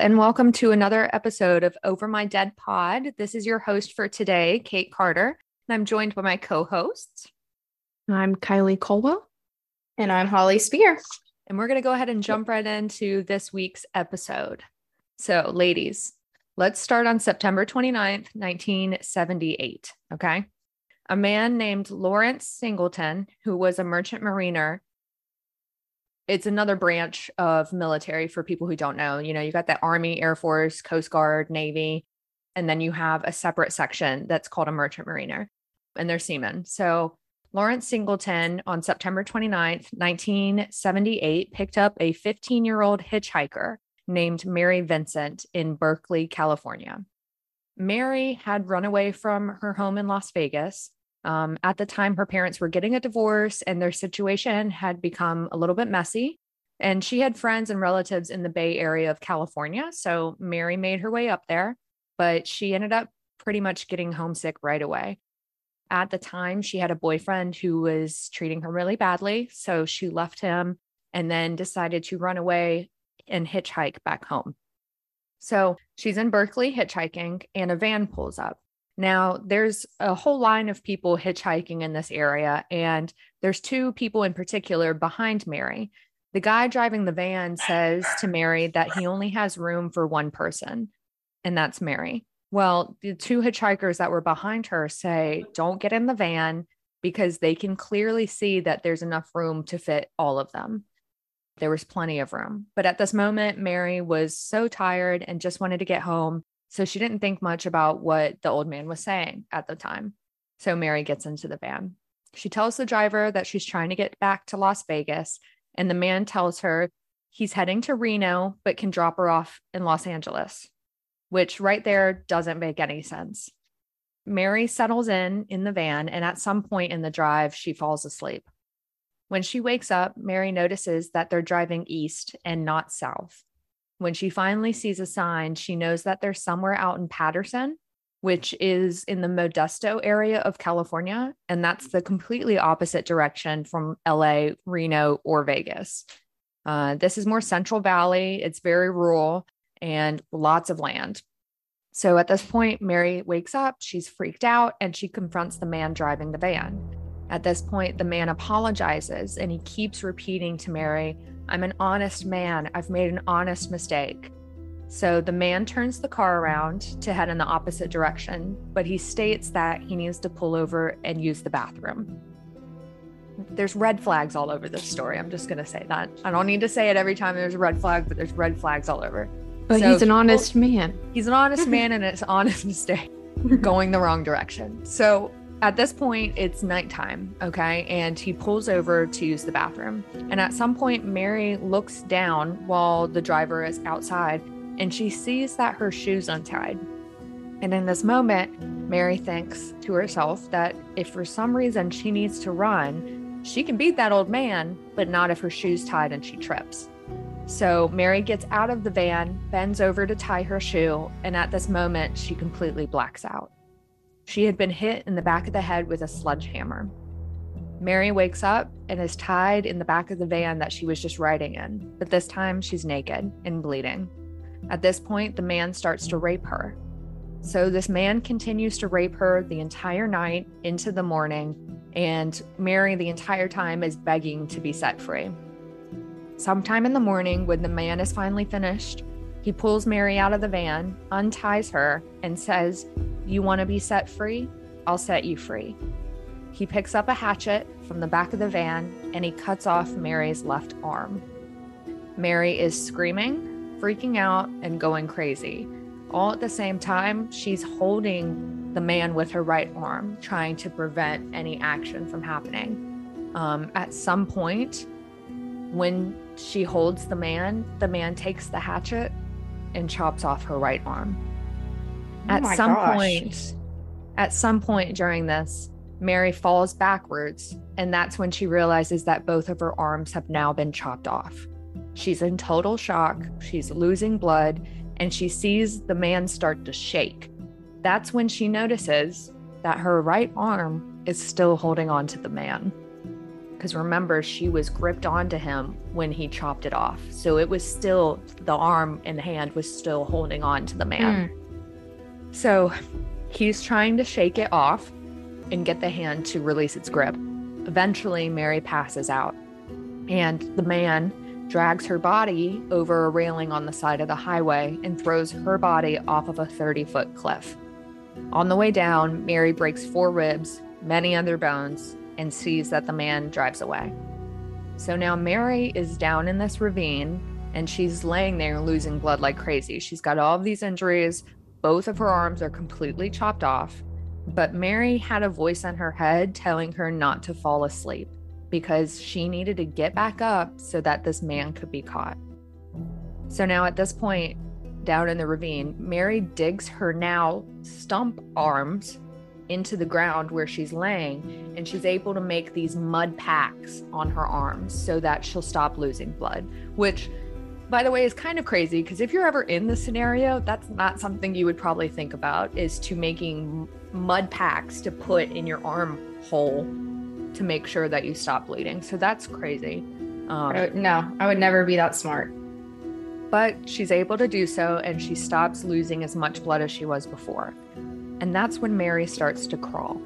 Hello, and welcome to another episode of Over My Dead Pod. This is your host for today, Kate Carter, and I'm joined by my co hosts. I'm Kylie Colwell. And I'm Holly Spear. And we're going to go ahead and jump right into this week's episode. So, ladies, let's start on September 29th, 1978. Okay. A man named Lawrence Singleton, who was a merchant mariner, it's another branch of military for people who don't know. You know, you got the Army, Air Force, Coast Guard, Navy, and then you have a separate section that's called a merchant mariner, and they're seamen. So Lawrence Singleton on September 29th, 1978, picked up a 15 year old hitchhiker named Mary Vincent in Berkeley, California. Mary had run away from her home in Las Vegas um, at the time, her parents were getting a divorce and their situation had become a little bit messy. And she had friends and relatives in the Bay Area of California. So Mary made her way up there, but she ended up pretty much getting homesick right away. At the time, she had a boyfriend who was treating her really badly. So she left him and then decided to run away and hitchhike back home. So she's in Berkeley hitchhiking, and a van pulls up. Now, there's a whole line of people hitchhiking in this area, and there's two people in particular behind Mary. The guy driving the van says to Mary that he only has room for one person, and that's Mary. Well, the two hitchhikers that were behind her say, Don't get in the van because they can clearly see that there's enough room to fit all of them. There was plenty of room. But at this moment, Mary was so tired and just wanted to get home so she didn't think much about what the old man was saying at the time. So Mary gets into the van. She tells the driver that she's trying to get back to Las Vegas, and the man tells her he's heading to Reno, but can drop her off in Los Angeles, which right there doesn't make any sense. Mary settles in in the van, and at some point in the drive, she falls asleep. When she wakes up, Mary notices that they're driving east and not south. When she finally sees a sign, she knows that they're somewhere out in Patterson, which is in the Modesto area of California. And that's the completely opposite direction from LA, Reno, or Vegas. Uh, this is more Central Valley, it's very rural and lots of land. So at this point, Mary wakes up, she's freaked out, and she confronts the man driving the van. At this point, the man apologizes and he keeps repeating to Mary, I'm an honest man. I've made an honest mistake. So the man turns the car around to head in the opposite direction, but he states that he needs to pull over and use the bathroom. There's red flags all over this story. I'm just going to say that. I don't need to say it every time there's a red flag, but there's red flags all over. But so he's an honest man. He's an honest man and it's an honest mistake going the wrong direction. So at this point, it's nighttime, okay? And he pulls over to use the bathroom. And at some point, Mary looks down while the driver is outside and she sees that her shoe's untied. And in this moment, Mary thinks to herself that if for some reason she needs to run, she can beat that old man, but not if her shoe's tied and she trips. So Mary gets out of the van, bends over to tie her shoe, and at this moment, she completely blacks out. She had been hit in the back of the head with a sledgehammer. Mary wakes up and is tied in the back of the van that she was just riding in, but this time she's naked and bleeding. At this point, the man starts to rape her. So this man continues to rape her the entire night into the morning, and Mary, the entire time, is begging to be set free. Sometime in the morning, when the man is finally finished, he pulls Mary out of the van, unties her, and says, You want to be set free? I'll set you free. He picks up a hatchet from the back of the van and he cuts off Mary's left arm. Mary is screaming, freaking out, and going crazy. All at the same time, she's holding the man with her right arm, trying to prevent any action from happening. Um, at some point, when she holds the man, the man takes the hatchet and chops off her right arm. Oh at some gosh. point, at some point during this, Mary falls backwards, and that's when she realizes that both of her arms have now been chopped off. She's in total shock, she's losing blood, and she sees the man start to shake. That's when she notices that her right arm is still holding on to the man. Because remember, she was gripped onto him when he chopped it off. So it was still, the arm and hand was still holding on to the man. Mm. So he's trying to shake it off and get the hand to release its grip. Eventually, Mary passes out, and the man drags her body over a railing on the side of the highway and throws her body off of a 30 foot cliff. On the way down, Mary breaks four ribs, many other bones, and sees that the man drives away. So now Mary is down in this ravine and she's laying there losing blood like crazy. She's got all of these injuries. Both of her arms are completely chopped off. But Mary had a voice in her head telling her not to fall asleep because she needed to get back up so that this man could be caught. So now at this point, down in the ravine, Mary digs her now stump arms into the ground where she's laying and she's able to make these mud packs on her arms so that she'll stop losing blood which by the way is kind of crazy because if you're ever in this scenario that's not something you would probably think about is to making mud packs to put in your arm hole to make sure that you stop bleeding. So that's crazy. Um, I would, no i would never be that smart. But she's able to do so and she stops losing as much blood as she was before and that's when Mary starts to crawl.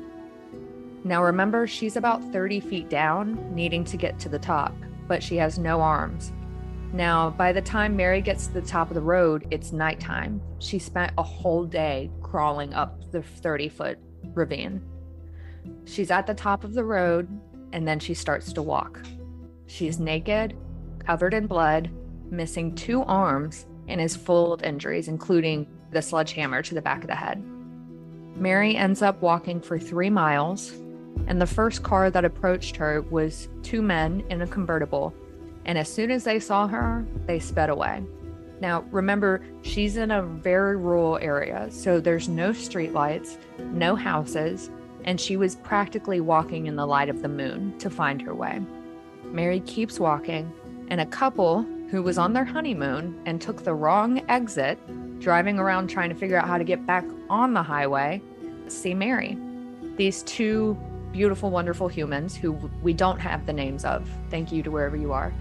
Now, remember, she's about 30 feet down, needing to get to the top, but she has no arms. Now, by the time Mary gets to the top of the road, it's nighttime. She spent a whole day crawling up the 30 foot ravine. She's at the top of the road, and then she starts to walk. She's naked, covered in blood, missing two arms, and is full of injuries, including the sledgehammer to the back of the head. Mary ends up walking for three miles, and the first car that approached her was two men in a convertible. And as soon as they saw her, they sped away. Now, remember, she's in a very rural area, so there's no streetlights, no houses, and she was practically walking in the light of the moon to find her way. Mary keeps walking, and a couple who was on their honeymoon and took the wrong exit driving around trying to figure out how to get back on the highway, see Mary. These two beautiful, wonderful humans who we don't have the names of, thank you to wherever you are,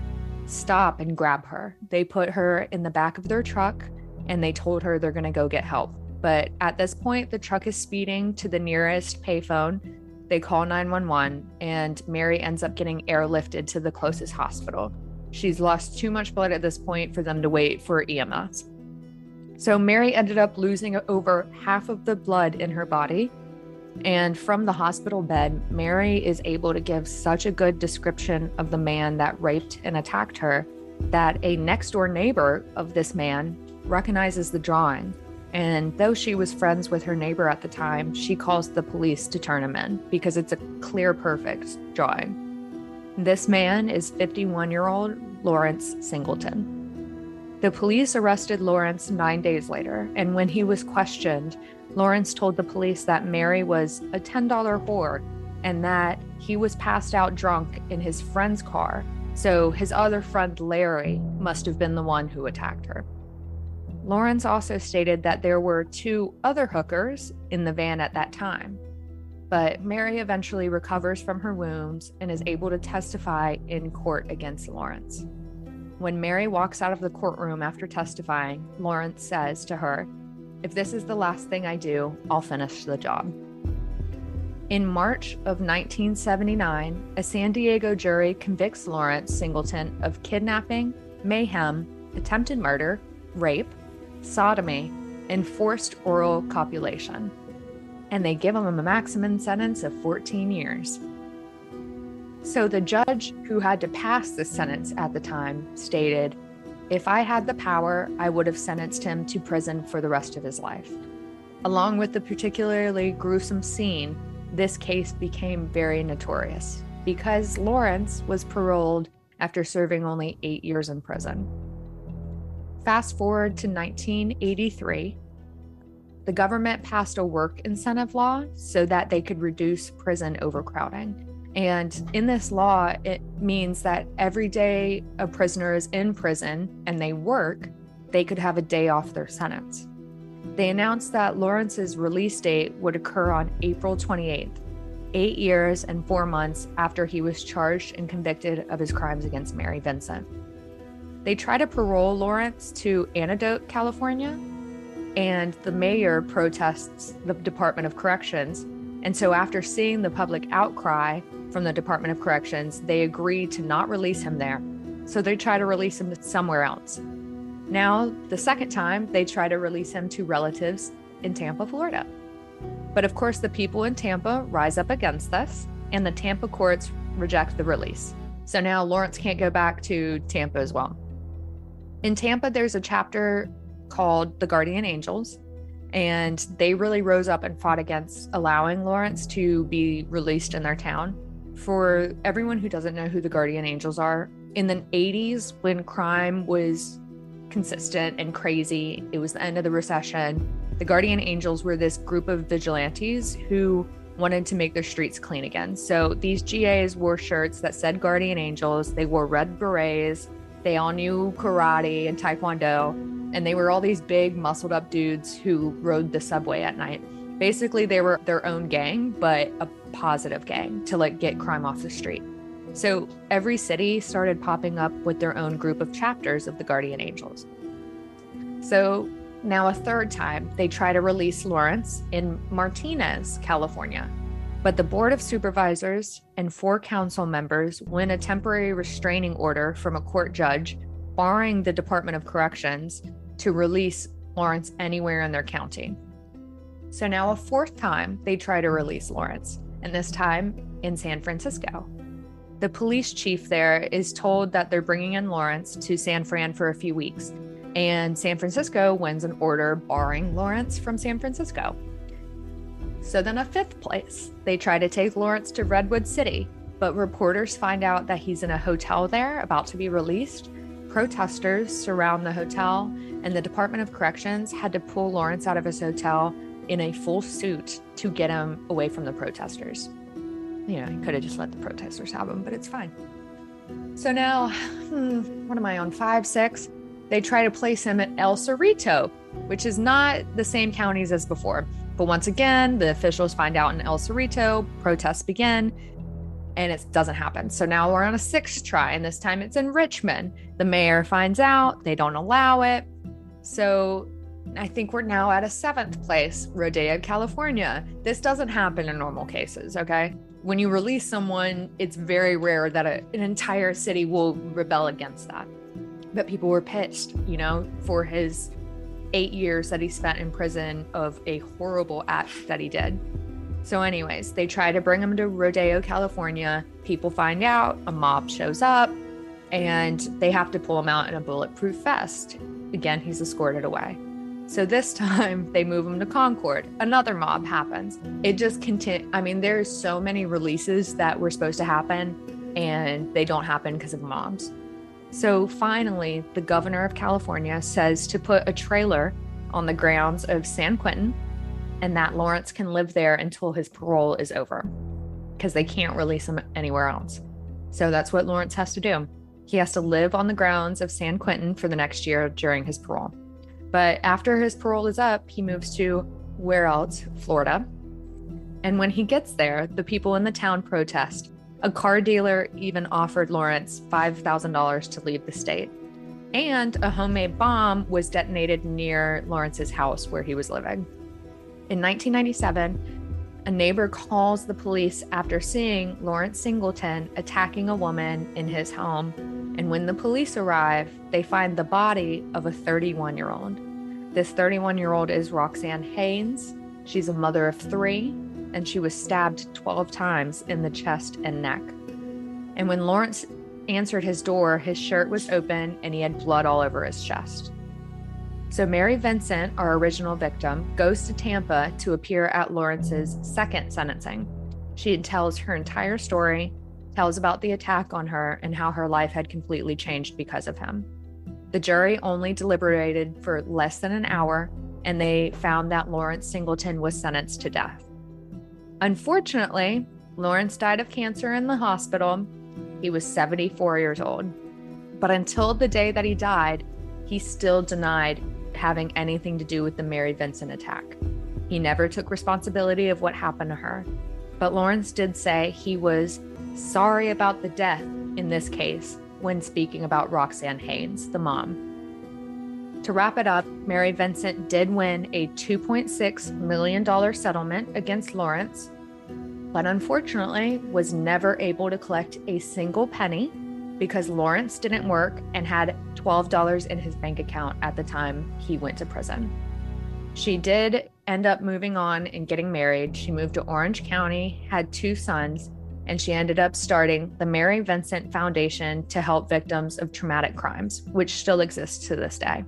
stop and grab her. They put her in the back of their truck and they told her they're going to go get help. But at this point, the truck is speeding to the nearest payphone. They call 911 and Mary ends up getting airlifted to the closest hospital. She's lost too much blood at this point for them to wait for EMS. So Mary ended up losing over half of the blood in her body. And from the hospital bed, Mary is able to give such a good description of the man that raped and attacked her that a next door neighbor of this man recognizes the drawing. And though she was friends with her neighbor at the time, she calls the police to turn him in because it's a clear, perfect drawing. This man is 51 year old Lawrence Singleton. The police arrested Lawrence nine days later, and when he was questioned, Lawrence told the police that Mary was a $10 whore and that he was passed out drunk in his friend's car. So his other friend, Larry, must have been the one who attacked her. Lawrence also stated that there were two other hookers in the van at that time. But Mary eventually recovers from her wounds and is able to testify in court against Lawrence. When Mary walks out of the courtroom after testifying, Lawrence says to her, If this is the last thing I do, I'll finish the job. In March of 1979, a San Diego jury convicts Lawrence Singleton of kidnapping, mayhem, attempted murder, rape, sodomy, and forced oral copulation. And they give him a maximum sentence of 14 years. So the judge who had to pass the sentence at the time stated, If I had the power, I would have sentenced him to prison for the rest of his life. Along with the particularly gruesome scene, this case became very notorious because Lawrence was paroled after serving only eight years in prison. Fast forward to 1983, the government passed a work incentive law so that they could reduce prison overcrowding. And in this law, it means that every day a prisoner is in prison and they work, they could have a day off their sentence. They announced that Lawrence's release date would occur on April 28th. eight years and four months after he was charged and convicted of his crimes against Mary Vincent. They try to parole Lawrence to Antioch, California, and the mayor protests the Department of Corrections. And so, after seeing the public outcry from the Department of Corrections, they agree to not release him there. So, they try to release him somewhere else. Now, the second time, they try to release him to relatives in Tampa, Florida. But of course, the people in Tampa rise up against this, and the Tampa courts reject the release. So now Lawrence can't go back to Tampa as well. In Tampa, there's a chapter called the Guardian Angels, and they really rose up and fought against allowing Lawrence to be released in their town. For everyone who doesn't know who the Guardian Angels are, in the 80s, when crime was consistent and crazy, it was the end of the recession. The Guardian Angels were this group of vigilantes who wanted to make their streets clean again. So these GAs wore shirts that said Guardian Angels, they wore red berets, they all knew karate and taekwondo, and they were all these big, muscled up dudes who rode the subway at night. Basically, they were their own gang, but a positive gang to like get crime off the street. So every city started popping up with their own group of chapters of the Guardian Angels. So now a third time, they try to release Lawrence in Martinez, California. But the Board of Supervisors and four council members win a temporary restraining order from a court judge, barring the Department of Corrections to release Lawrence anywhere in their county. So now, a fourth time, they try to release Lawrence, and this time in San Francisco. The police chief there is told that they're bringing in Lawrence to San Fran for a few weeks, and San Francisco wins an order barring Lawrence from San Francisco. So then, a fifth place, they try to take Lawrence to Redwood City, but reporters find out that he's in a hotel there about to be released. Protesters surround the hotel, and the Department of Corrections had to pull Lawrence out of his hotel in a full suit to get him away from the protesters. You know, he could have just let the protesters have him, but it's fine. So now, hmm, what am I on? Five, six? They try to place him at El Cerrito, which is not the same counties as before. But once again, the officials find out in El Cerrito, protests begin, and it doesn't happen. So now we're on a sixth try, and this time it's in Richmond. The mayor finds out, they don't allow it. So I think we're now at a seventh place, Rodeo, California. This doesn't happen in normal cases, okay? When you release someone, it's very rare that a, an entire city will rebel against that. But people were pissed, you know, for his eight years that he spent in prison of a horrible act that he did. So, anyways, they try to bring him to Rodeo, California. People find out, a mob shows up, and they have to pull him out in a bulletproof vest. Again, he's escorted away. So this time they move him to Concord. Another mob happens. It just continue. I mean, there's so many releases that were supposed to happen and they don't happen because of mobs. So finally, the governor of California says to put a trailer on the grounds of San Quentin and that Lawrence can live there until his parole is over because they can't release him anywhere else. So that's what Lawrence has to do. He has to live on the grounds of San Quentin for the next year during his parole. But after his parole is up, he moves to where else? Florida. And when he gets there, the people in the town protest a car dealer even offered Lawrence $5,000 to leave the state. And a homemade bomb was detonated near Lawrence's house where he was living. In 1997, a neighbor calls the police after seeing Lawrence Singleton attacking a woman in his home. And when the police arrive, they find the body of a 31 year old. This 31 year old is Roxanne Haynes. She's a mother of three and she was stabbed 12 times in the chest and neck. And when Lawrence answered his door, his shirt was open and he had blood all over his chest. So, Mary Vincent, our original victim, goes to Tampa to appear at Lawrence's second sentencing. She tells her entire story, tells about the attack on her, and how her life had completely changed because of him. The jury only deliberated for less than an hour, and they found that Lawrence Singleton was sentenced to death. Unfortunately, Lawrence died of cancer in the hospital. He was 74 years old. But until the day that he died, he still denied having anything to do with the Mary Vincent attack. He never took responsibility of what happened to her. But Lawrence did say he was sorry about the death in this case when speaking about Roxanne Haynes, the mom. To wrap it up, Mary Vincent did win a $2.6 million settlement against Lawrence, but unfortunately was never able to collect a single penny because Lawrence didn't work and had $12 in his bank account at the time he went to prison. She did end up moving on and getting married. She moved to Orange County, had two sons, and she ended up starting the Mary Vincent Foundation to help victims of traumatic crimes, which still exists to this day.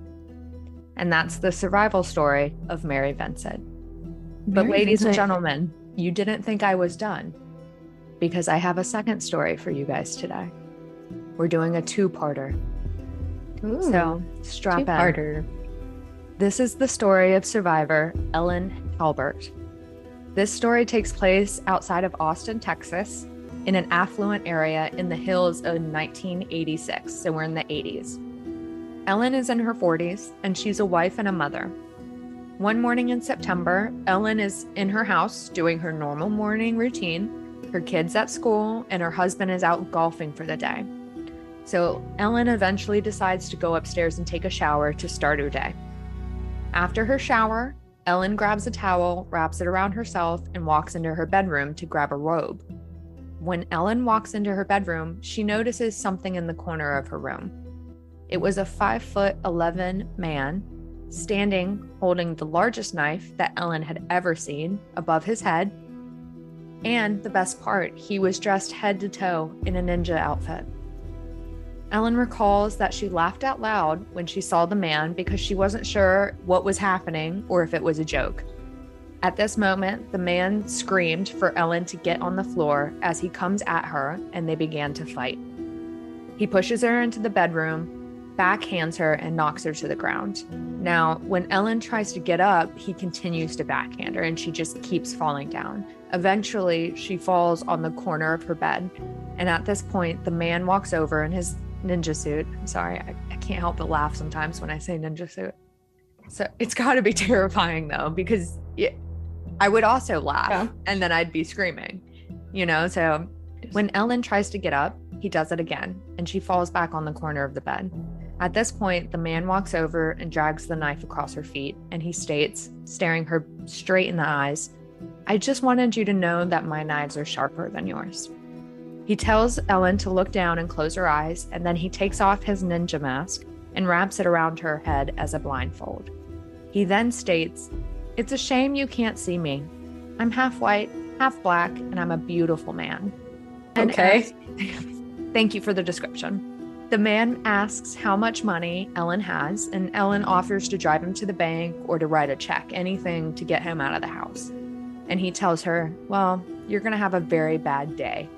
And that's the survival story of Mary Vincent. But, Mary ladies Vincent. and gentlemen, you didn't think I was done because I have a second story for you guys today. We're doing a two parter. So strap two-parter. in. This is the story of survivor Ellen Halbert. This story takes place outside of Austin, Texas, in an affluent area in the hills of 1986. So we're in the 80s. Ellen is in her 40s and she's a wife and a mother. One morning in September, Ellen is in her house doing her normal morning routine. Her kids at school and her husband is out golfing for the day. So Ellen eventually decides to go upstairs and take a shower to start her day. After her shower, Ellen grabs a towel, wraps it around herself, and walks into her bedroom to grab a robe. When Ellen walks into her bedroom, she notices something in the corner of her room. It was a five foot 11 man standing holding the largest knife that Ellen had ever seen above his head. And the best part, he was dressed head to toe in a ninja outfit. Ellen recalls that she laughed out loud when she saw the man because she wasn't sure what was happening or if it was a joke. At this moment, the man screamed for Ellen to get on the floor as he comes at her and they began to fight. He pushes her into the bedroom backhands her and knocks her to the ground. Now, when Ellen tries to get up, he continues to backhand her and she just keeps falling down. Eventually, she falls on the corner of her bed. And at this point, the man walks over in his ninja suit. I'm sorry, I, I can't help but laugh sometimes when I say ninja suit. So it's got to be terrifying though, because it, I would also laugh yeah. and then I'd be screaming, you know? So when Ellen tries to get up, he does it again and she falls back on the corner of the bed. At this point, the man walks over and drags the knife across her feet, and he states, staring her straight in the eyes, I just wanted you to know that my knives are sharper than yours. He tells Ellen to look down and close her eyes, and then he takes off his ninja mask and wraps it around her head as a blindfold. He then states, It's a shame you can't see me. I'm half white, half black, and I'm a beautiful man. okay. thank you for the description. The man asks how much money Ellen has, and Ellen offers to drive him to the bank or to write a check, anything to get him out of the house. And he tells her, Well, you're going to have a very bad day.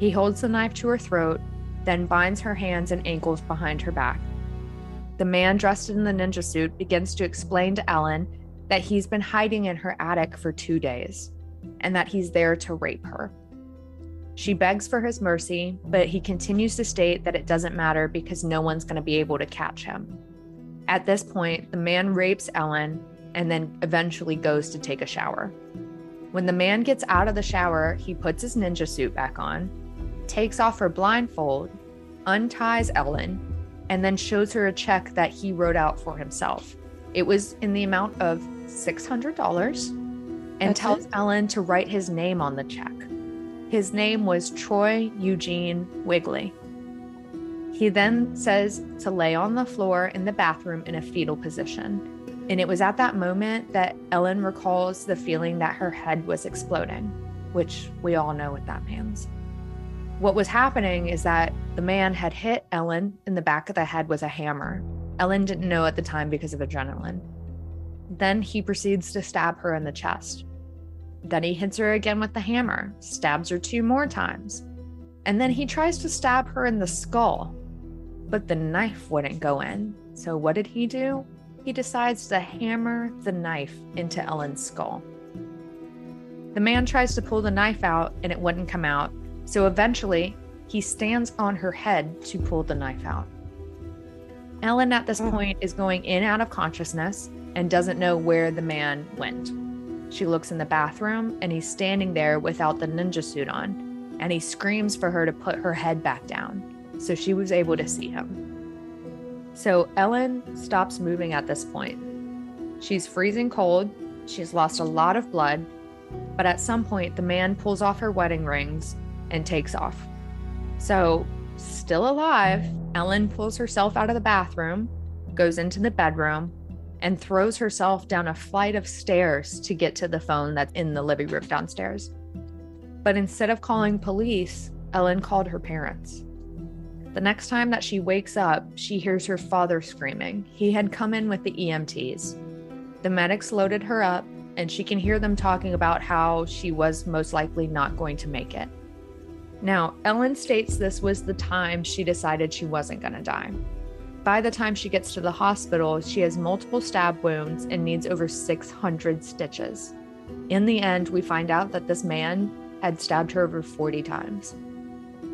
He holds the knife to her throat, then binds her hands and ankles behind her back. The man dressed in the ninja suit begins to explain to Ellen that he's been hiding in her attic for two days and that he's there to rape her. She begs for his mercy, but he continues to state that it doesn't matter because no one's going to be able to catch him. At this point, the man rapes Ellen and then eventually goes to take a shower. When the man gets out of the shower, he puts his ninja suit back on, takes off her blindfold, unties Ellen, and then shows her a check that he wrote out for himself. It was in the amount of $600 and That's tells it? Ellen to write his name on the check. His name was Troy Eugene Wigley. He then says to lay on the floor in the bathroom in a fetal position. And it was at that moment that Ellen recalls the feeling that her head was exploding, which we all know what that means. What was happening is that the man had hit Ellen in the back of the head with a hammer. Ellen didn't know at the time because of adrenaline. Then he proceeds to stab her in the chest. Then he hits her again with the hammer, stabs her two more times. And then he tries to stab her in the skull, but the knife wouldn't go in. So what did he do? He decides to hammer the knife into Ellen's skull. The man tries to pull the knife out and it wouldn't come out. So eventually, he stands on her head to pull the knife out. Ellen, at this mm. point, is going in out of consciousness and doesn't know where the man went. she looks in the bathroom and he's standing there without the ninja suit on. And he screams for her to put her head back down. So she was able to see him. So Ellen stops moving at this point. She's freezing cold. She's lost a lot of blood. But at some point, the man pulls off her wedding rings and takes off. So, still alive, Ellen pulls herself out of the bathroom, goes into the bedroom, and throws herself down a flight of stairs to get to the phone that's in the living room downstairs. But instead of calling police, Ellen called her parents. The next time that she wakes up, she hears her father screaming. He had come in with the EMTs. The medics loaded her up, and she can hear them talking about how she was most likely not going to make it. Now, Ellen states this was the time she decided she wasn't going to die. By the time she gets to the hospital, she has multiple stab wounds and needs over 600 stitches. In the end, we find out that this man had stabbed her over 40 times,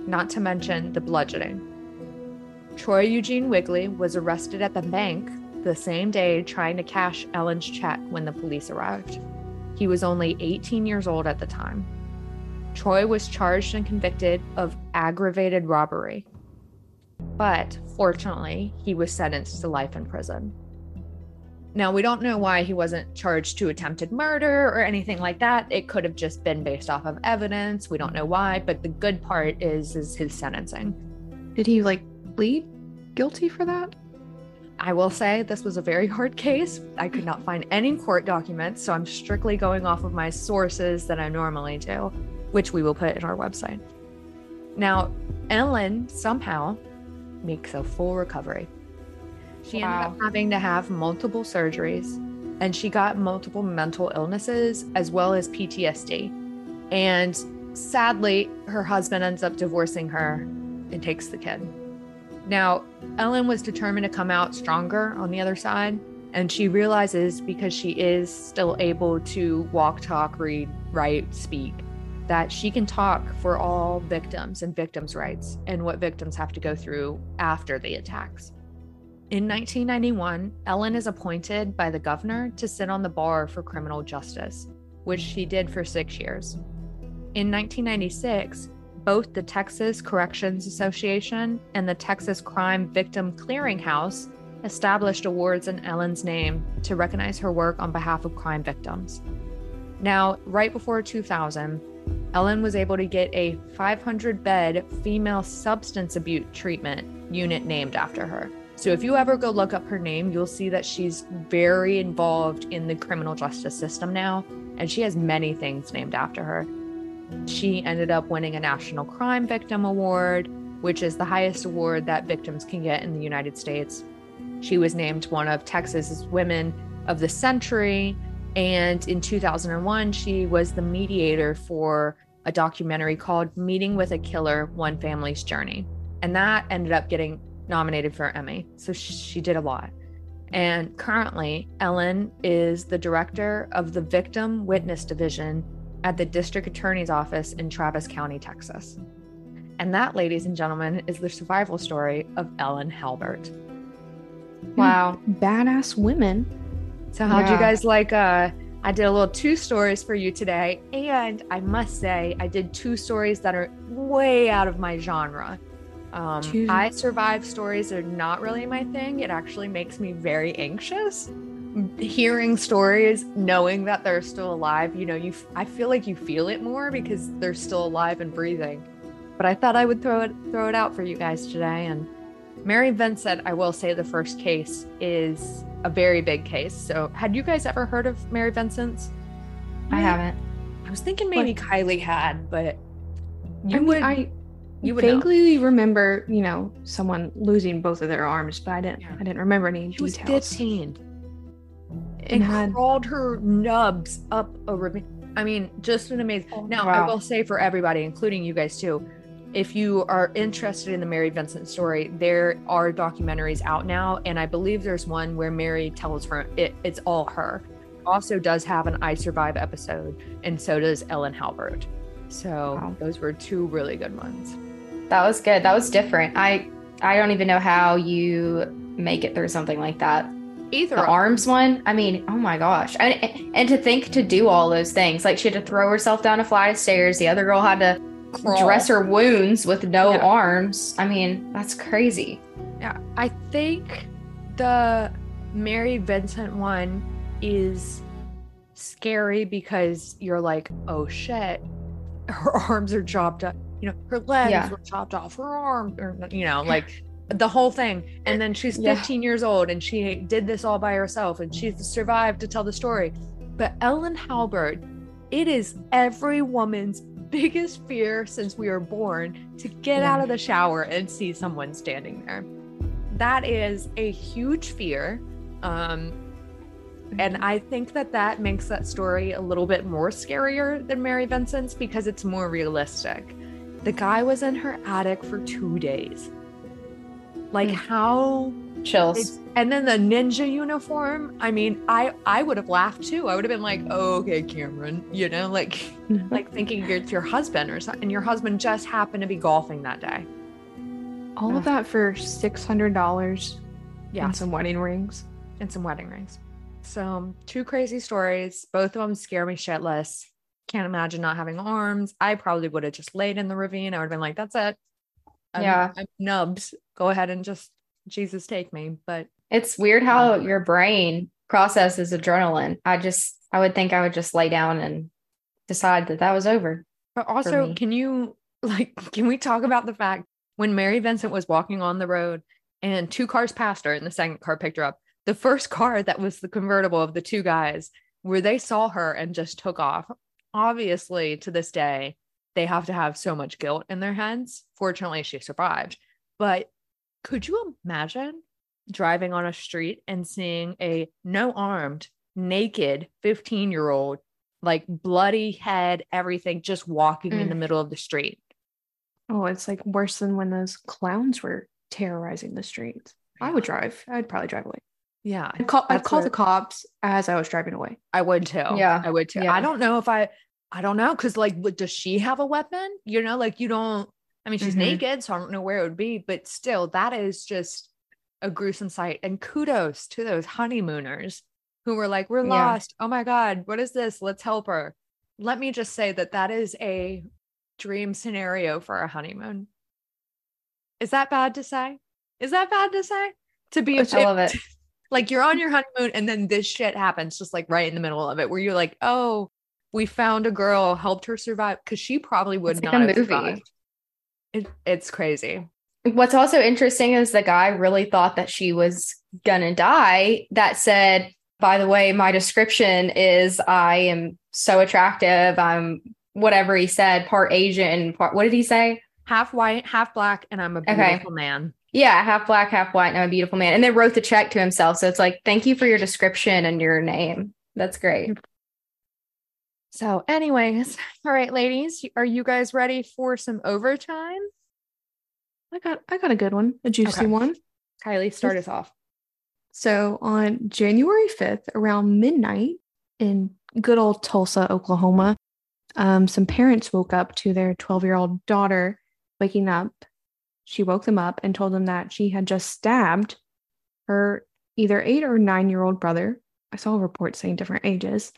not to mention the bludgeoning. Troy Eugene Wigley was arrested at the bank the same day trying to cash Ellen's check when the police arrived. He was only 18 years old at the time. Troy was charged and convicted of aggravated robbery. But fortunately, he was sentenced to life in prison. Now, we don't know why he wasn't charged to attempted murder or anything like that. It could have just been based off of evidence. We don't know why, but the good part is is his sentencing. Did he like plead guilty for that? I will say this was a very hard case. I could not find any court documents, so I'm strictly going off of my sources that I normally do which we will put in our website. Now, Ellen somehow makes a full recovery. She wow. ended up having to have multiple surgeries and she got multiple mental illnesses as well as PTSD. And sadly, her husband ends up divorcing her and takes the kid. Now, Ellen was determined to come out stronger on the other side. And she realizes because she is still able to walk, talk, read, write, speak, that she can talk for all victims and victims' rights and what victims have to go through after the attacks. In 1991, Ellen is appointed by the governor to sit on the bar for criminal justice, which she did for six years. In 1996, both the Texas Corrections Association and the Texas Crime Victim Clearinghouse established awards in Ellen's name to recognize her work on behalf of crime victims. Now, right before 2000, Ellen was able to get a 500 bed female substance abuse treatment unit named after her. So if you ever go look up her name, you'll see that she's very involved in the criminal justice system now, and she has many things named after her. She ended up winning a National Crime Victim Award, which is the highest award that victims can get in the United States. She was named one of Texas's Women of the Century, and in 2001, she was the mediator for a documentary called Meeting with a Killer One Family's Journey. And that ended up getting nominated for an Emmy. So she did a lot. And currently, Ellen is the director of the Victim Witness Division at the District Attorney's Office in Travis County, Texas. And that, ladies and gentlemen, is the survival story of Ellen Halbert. Hmm. Wow. Badass women. So, how'd yeah. you guys like uh, I did a little two stories for you today, and I must say, I did two stories that are way out of my genre. Um, I survive stories are not really my thing. It actually makes me very anxious. Hearing stories, knowing that they're still alive, you know, you I feel like you feel it more because they're still alive and breathing. But I thought I would throw it throw it out for you guys today. And Mary Vincent, I will say the first case is a very big case. So, had you guys ever heard of Mary Vincent's? I haven't. I was thinking maybe but, Kylie had, but you I would. I you would vaguely know. remember, you know, someone losing both of their arms, but I didn't. Yeah. I didn't remember any she details. Was Fifteen. And, and had, crawled her nubs up a ribbon. I mean, just an amazing. Oh, now, wow. I will say for everybody, including you guys too, if you are interested in the Mary Vincent story, there are documentaries out now, and I believe there's one where Mary tells her it, it's all her. Also, does have an I Survive episode, and so does Ellen Halbert. So wow. those were two really good ones. That was good. That was different. I I don't even know how you make it through something like that. Either the arms one. I mean, oh my gosh. And, and to think to do all those things. Like she had to throw herself down a flight of stairs. The other girl had to Crawl. dress her wounds with no yeah. arms. I mean, that's crazy. Yeah. I think the Mary Vincent one is scary because you're like, oh shit, her arms are chopped up. You know, her legs yeah. were chopped off, her arms, or, you know, like the whole thing. And then she's 15 yeah. years old and she did this all by herself and she's survived to tell the story. But Ellen Halbert, it is every woman's biggest fear since we were born to get yeah. out of the shower and see someone standing there. That is a huge fear. Um, and I think that that makes that story a little bit more scarier than Mary Vincent's because it's more realistic. The guy was in her attic for two days. Like, mm. how chills. and then the ninja uniform i mean i i would have laughed too. I would have been like oh okay cameron you know like like thinking it's your husband or something and your husband just happened to be golfing that day. All of that for $600 yeah. and some wedding rings. And some wedding rings. So two crazy stories. Both of them scare me shitless. Can't imagine not having arms. I probably would have just laid in the ravine. I would have been like that's it I'm, yeah. I'm nubs. Go ahead and just jesus take me. But it's weird how um, your brain processes adrenaline. I just i would think i would just lay down and decide that that was over but also can you like can we talk about the fact when mary vincent was walking on the road and two cars passed her and the second car picked her up the first car that was the convertible of the two guys where they saw her and just took off obviously to this day they have to have so much guilt in their heads. Fortunately she survived. But could you imagine driving on a street and seeing a no armed naked 15 year old like bloody head everything just walking mm. in the middle of the street? Oh it's like worse than when those clowns were terrorizing the streets. I would drive. I'd probably drive away. Yeah i'd call, I'd call the cops as i was driving away. I would too. Yeah. I would too. Yeah. i don't know if i I don't know. Cause like, what, does she have a weapon? You know, like you don't, I mean, she's mm-hmm. naked, so I don't know where it would be, but still, that is just a gruesome sight. And kudos to those honeymooners who were like, we're yeah. lost. Oh my God, what is this? Let's help her. Let me just say that that is a dream scenario for a honeymoon. Is that bad to say? Is that bad to say? To be a I love it. Like you're on your honeymoon and then this shit happens just like right in the middle of it where you're like, oh, we found a girl, helped her survive because she probably would it's not like have survived. It, it's crazy. What's also interesting is the guy really thought that she was gonna die. That said, by the way, my description is I am so attractive. I'm whatever he said, part Asian, part what did he say? Half white, half black, and I'm a beautiful okay. man. Yeah, half black, half white, and I'm a beautiful man. And then wrote the check to himself. So it's like, thank you for your description and your name. That's great. So, anyways, all right, ladies, are you guys ready for some overtime? I got I got a good one, a juicy okay. one. Kylie, start us off. So on January 5th, around midnight in good old Tulsa, Oklahoma, um, some parents woke up to their 12 year old daughter waking up. She woke them up and told them that she had just stabbed her either eight or nine year old brother. I saw a report saying different ages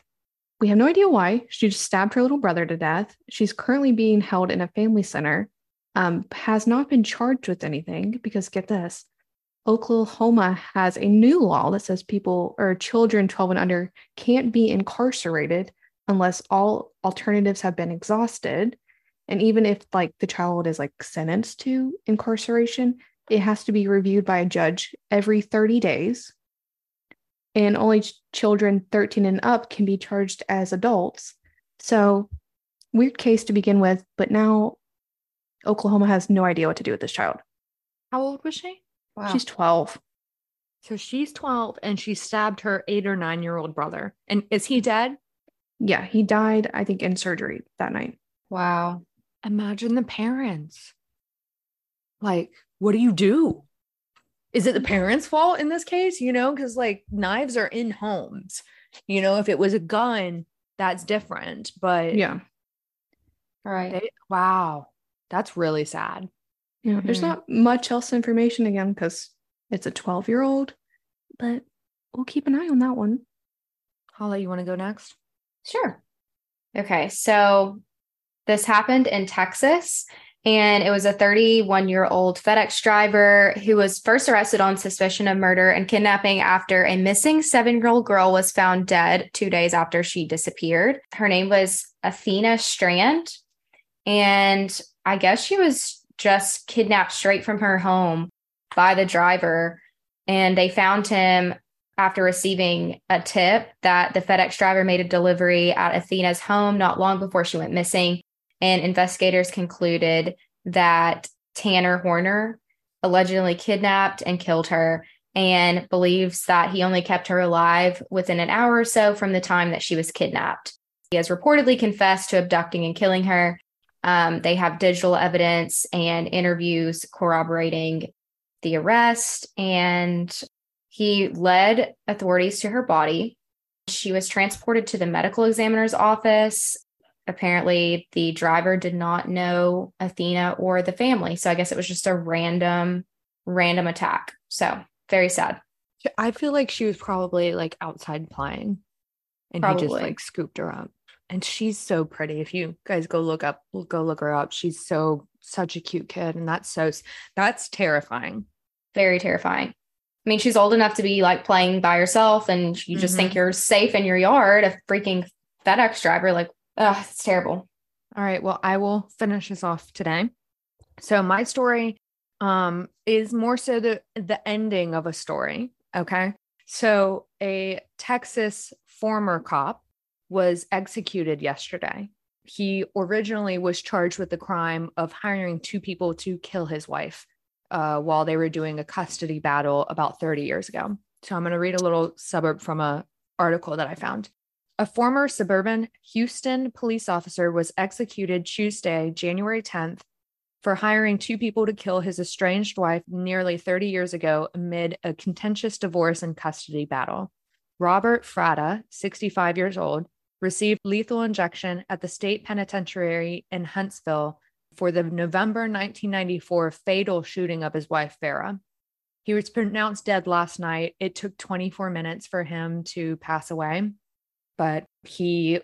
we have no idea why. She just stabbed her little brother to death. She's currently being held in a family center, um, has not been charged with anything because get this Oklahoma has a new law that says people or children 12 and under can't be incarcerated unless all alternatives have been exhausted. And even if like the child is like sentenced to incarceration, it has to be reviewed by a judge every 30 days and only children 13 and up can be charged as adults. So, weird case to begin with, but now Oklahoma has no idea what to do with this child. How old was she? Wow. She's 12. So she's 12 and she stabbed her eight or nine year old brother. And is he dead? Yeah, he died, I think, in surgery that night. Wow. Imagine the parents. Like, what do you do? Is it the parents' fault in this case? You know, because like knives are in homes. You know, if it was a gun, that's different. But yeah. All right. They, wow. That's really sad. Yeah. Mm-hmm. There's not much else information again because it's a 12 year old, but we'll keep an eye on that one. Holly, you want to go next? Sure. Okay. So this happened in Texas. And it was a 31 year old FedEx driver who was first arrested on suspicion of murder and kidnapping after a missing seven year old girl was found dead two days after she disappeared. Her name was Athena Strand. And I guess she was just kidnapped straight from her home by the driver. And they found him after receiving a tip that the FedEx driver made a delivery at Athena's home not long before she went missing. And investigators concluded that Tanner Horner allegedly kidnapped and killed her and believes that he only kept her alive within an hour or so from the time that she was kidnapped. He has reportedly confessed to abducting and killing her. Um, they have digital evidence and interviews corroborating the arrest, and he led authorities to her body. She was transported to the medical examiner's office apparently the driver did not know Athena or the family. So I guess it was just a random, random attack. So very sad. I feel like she was probably like outside playing and probably. he just like scooped her up. And she's so pretty. If you guys go look up, we'll go look her up. She's so such a cute kid. And that's so that's terrifying. Very terrifying. I mean, she's old enough to be like playing by herself and you just mm-hmm. think you're safe in your yard. A freaking FedEx driver, like Ugh, it's terrible. All right. Well, I will finish this off today. So my story um is more so the the ending of a story. Okay. So a Texas former cop was executed yesterday. He originally was charged with the crime of hiring two people to kill his wife uh, while they were doing a custody battle about 30 years ago. So I'm going to read a little suburb from a article that I found. A former suburban Houston police officer was executed Tuesday, January 10th, for hiring two people to kill his estranged wife nearly 30 years ago amid a contentious divorce and custody battle. Robert Fratta, 65 years old, received lethal injection at the state penitentiary in Huntsville for the November 1994 fatal shooting of his wife, Farah. He was pronounced dead last night. It took 24 minutes for him to pass away but he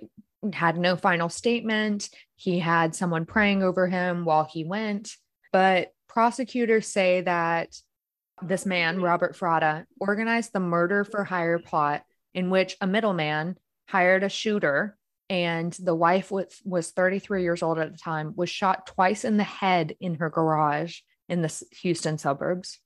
had no final statement. He had someone praying over him while he went. But prosecutors say that this man, Robert Fratta, organized the murder for hire plot in which a middleman hired a shooter and the wife was, was 33 years old at the time was shot twice in the head in her garage in the Houston suburbs.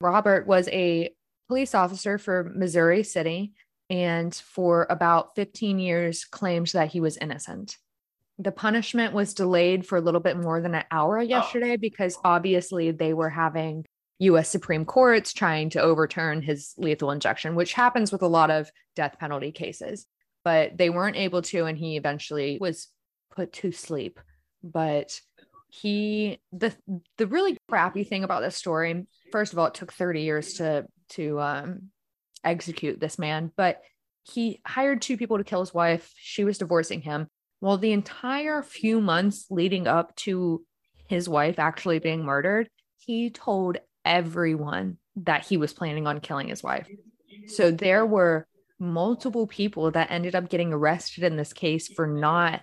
Robert was a police officer for Missouri City and for about 15 years claimed that he was innocent. The punishment was delayed for a little bit more than an hour yesterday oh. because obviously they were having US Supreme Courts trying to overturn his lethal injection, which happens with a lot of death penalty cases. But they weren't able to, and he eventually was put to sleep. But he the the really crappy thing about this story, first of all, it took 30 years to to um execute this man, but he hired two people to kill his wife. She was divorcing him. Well, the entire few months leading up to his wife actually being murdered, he told everyone that he was planning on killing his wife. So there were multiple people that ended up getting arrested in this case for not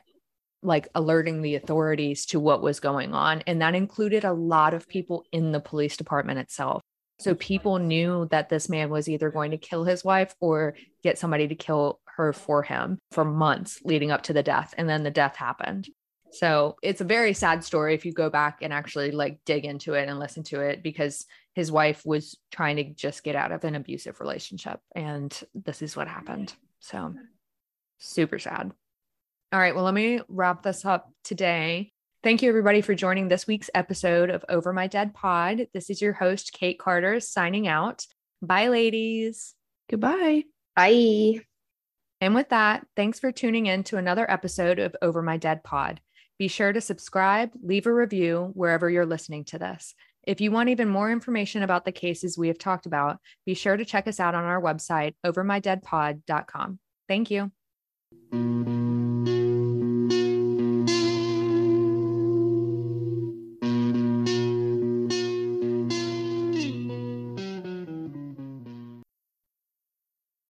like alerting the authorities to what was going on. And that included a lot of people in the police department itself. So people knew that this man was either going to kill his wife or get somebody to kill her for him for months leading up to the death. And then the death happened. So it's a very sad story if you go back and actually like dig into it and listen to it because his wife was trying to just get out of an abusive relationship. And this is what happened. So super sad. All right. Well, let me wrap this up today. Thank you, everybody, for joining this week's episode of Over My Dead Pod. This is your host, Kate Carter, signing out. Bye, ladies. Goodbye. Bye. And with that, thanks for tuning in to another episode of Over My Dead Pod. Be sure to subscribe, leave a review wherever you're listening to this. If you want even more information about the cases we have talked about, be sure to check us out on our website, overmydeadpod.com. Thank you.